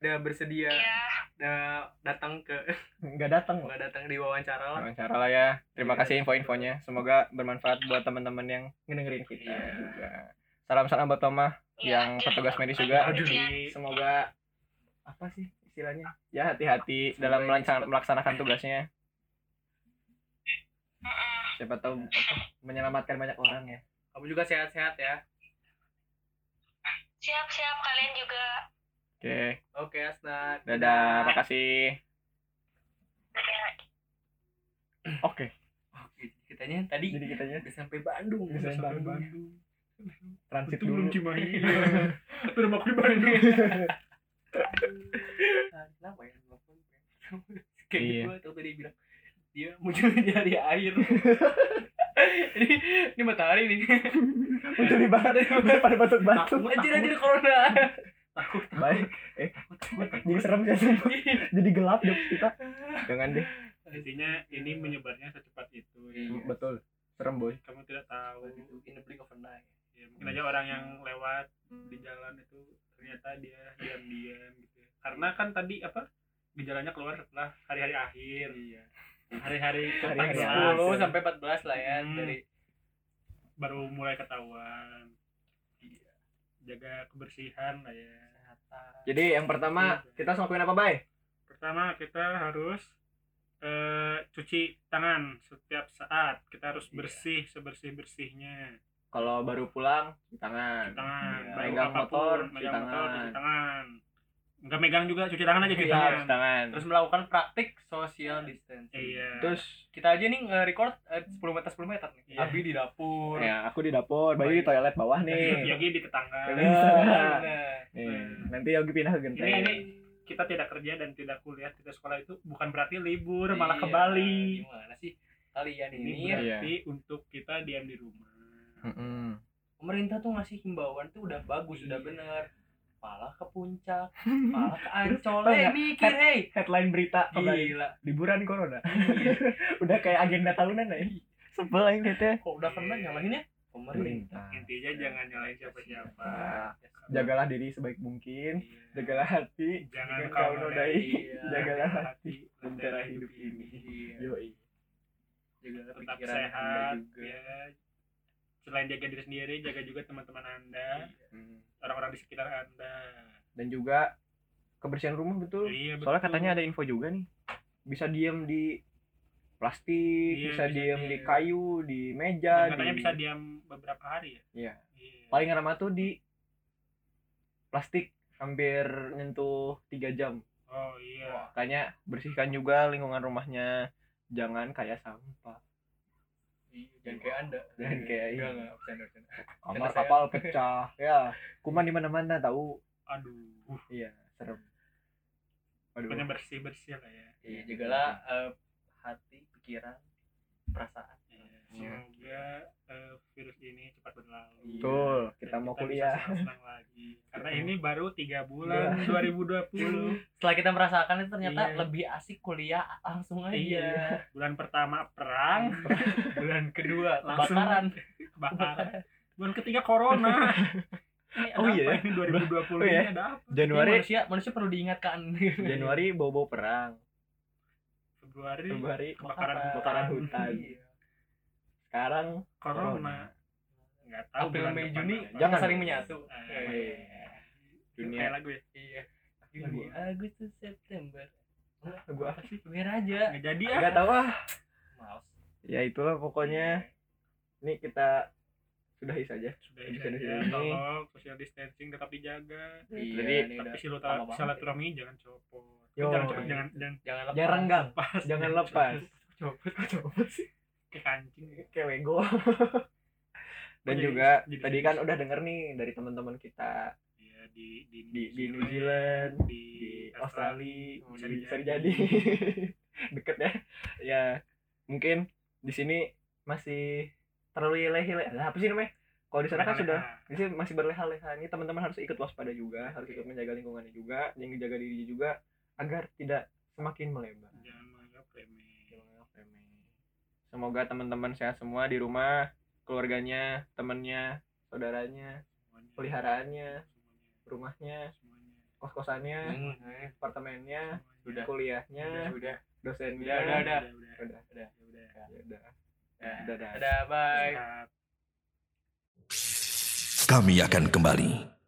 udah bersedia Iya, udah datang ke Enggak datang nggak datang di wawancara lah Wawancara lah ya. Terima kasih info-infonya. Semoga bermanfaat buat teman-teman yang ngedengerin kita Iya. juga. Salam-salam buat Toma iya, yang petugas medis juga. Aduh. Semoga apa sih istilahnya? Ya hati-hati dalam melaksanakan tugasnya. Siapa tahu apa, menyelamatkan banyak orang ya. kamu juga sehat-sehat ya Siap-siap kalian juga. Oke, oke Hasna dadah, makasih. Oke, oke kitanya tadi jadi kitanya? udah sampai Bandung. Udah udah sampai sampai Bandung. Bandung. Transit itu belum dulu. Cimahi rumah aku di Bandung. Ah, kenapa ya? Nelfon kayak Iya. gitu atau tadi bilang. Dia muncul dari air. Ini ini matahari nih. Udah di banget pada batuk-batuk. anjir anjir corona Baik. Eh, jadi serem sumpah. Jadi gelap deh kita. Jangan deh. intinya ini menyebarnya secepat itu ya. Betul. Serem boy. kamu tidak tahu in the blink of an eye ya, mungkin aja orang yang lewat di jalan itu ternyata dia diam-diam gitu ya. karena kan tadi apa gejalanya keluar setelah hari-hari akhir Iya. hari-hari Hari-hari ke- akhir. 10 sampai 14 lah ya Hmm. dari baru mulai ketahuan jaga kebersihan lah ya kesehatan. Jadi yang pertama kita harus apa, Bay? pertama kita harus eh, cuci tangan setiap saat kita harus Iya. bersih sebersih bersihnya Kalau baru pulang, cuci tangan. cuci tangan Iya. baru Megang apa pun, motor, cuci motor tangan. cuci tangan nggak megang juga cuci tangan aja cuci Iya, tangan Cuci tangan. Terus melakukan praktik social distancing. iya Terus Kita aja nih nge-record eh, 10 meter 10 meter nih. Iya. Abi di dapur. ya aku di dapur, Bayu di toilet bawah nih. Yogi di tetangga Iya. Benar. Nih, nanti Yogi pindah ke genteng. ini ini kita tidak kerja dan tidak kuliah tidak sekolah itu bukan berarti libur malah Iya, ke Bali Gimana sih kalian ini ini? Iya. berarti untuk kita diam di rumah Mm-mm. Pemerintah tuh ngasih himbauan tuh udah bagus, udah Iya. Malah ke puncak, malah ke Ancol. Eh nggak? mikir, hei. Headline berita kemarin. Gila. liburan corona. Udah kayak agenda tahunan ya. Sebel aing teh. Kok udah kena nyalahinnya? Pemerintah. intinya jangan nyalain siapa-siapa Nah, jagalah diri sebaik mungkin, Iya. jagalah hati, jangan jangan kau nodai, Iya. jagalah hati, lentera hidup ini. Iya. Yoi. Jaga tetap pikiran sehat juga. ya selain jaga diri sendiri jaga juga teman-teman anda Hmm. orang-orang di sekitar anda Dan juga kebersihan rumah betul. iya Soalnya betul. katanya ada info juga nih. Bisa diem di plastik, Iya, bisa bisa diem di kayu, di meja, Dan katanya di bisa diam beberapa hari ya Iya. Iya. Paling lama tuh di plastik hampir nyentuh 3 jam. oh iya Makanya bersihkan juga lingkungan rumahnya. Jangan kayak sampah. Iya, Jangan kayak Anda. Jangan kayak bercanda, bercanda. Kamar saya- kapal pecah. Ya, kuman di mana-mana tahu. aduh Iya, serem. pokoknya Waduh. bersih bersih lah ya Iya, jagalah eh, hati, pikiran, perasaan. Iya. semoga eh, virus ini cepat berlalu Betul, Dan kita mau bisa kuliah. senang-senang lagi karena Betul. ini baru tiga bulan 2020 Setelah kita merasakan itu ternyata Iya. lebih asik kuliah langsung aja. iya bulan pertama perang Bulan kedua Langsung. kebakaran. kebakaran bulan ketiga corona ini ada Oh iya apa ya? ini 2020 Oh iya. ini ada apa Ini Januari manusia manusia perlu diingatkan. Januari bobo perang. Februari Februari kebakaran kebakaran hutan. Iya. Sekarang corona nggak tahu April, bulan Mei, Juni. Jangan. saling menyatu. Eh, Dunia. kayak lagu ya Iya. Lagu Juni, Agustus, September. Lagu apa sih? Biar aja. nggak jadi ah Enggak tahu ah. Males. Ya itulah pokoknya. Ini kita sudahi saja. sudah Bisa bisa di ya, sini. tolong social distancing tetap dijaga Iya, Jadi, tapi silaturahmi jangan copot Yo. jangan cepet jangan jangan Jangan lepas. Jangan renggang, lepas jangan lepas. Copot, copot sih. Ke kancing Kayak Lego. Dan Jadi- juga jadi- tadi kan udah denger nih dari teman-teman kita ya di di, di, di New Zealand, di, di Australia, bisa di- bisa dijadi. dijadi. Deket ya. Ya, mungkin di sini masih terlalu lehe Nah, apa sih namanya? Kalau di sana kan sudah di sini masih berleha-leha. Ini teman-teman harus ikut waspada juga, harus ikut menjaga lingkungannya juga, yang menjaga diri juga agar tidak semakin melebar. jangan Semoga teman-teman sehat semua di rumah, keluarganya, temennya, saudaranya, semuanya peliharaannya, semuanya rumahnya, kos-kosannya, apartemennya. Udah. kuliahnya, Udah. dosennya. Udah, udah, udah. udah udah Udah. udah udah Ya udah. Udah. Dadah. Dadah, bye. Kami akan kembali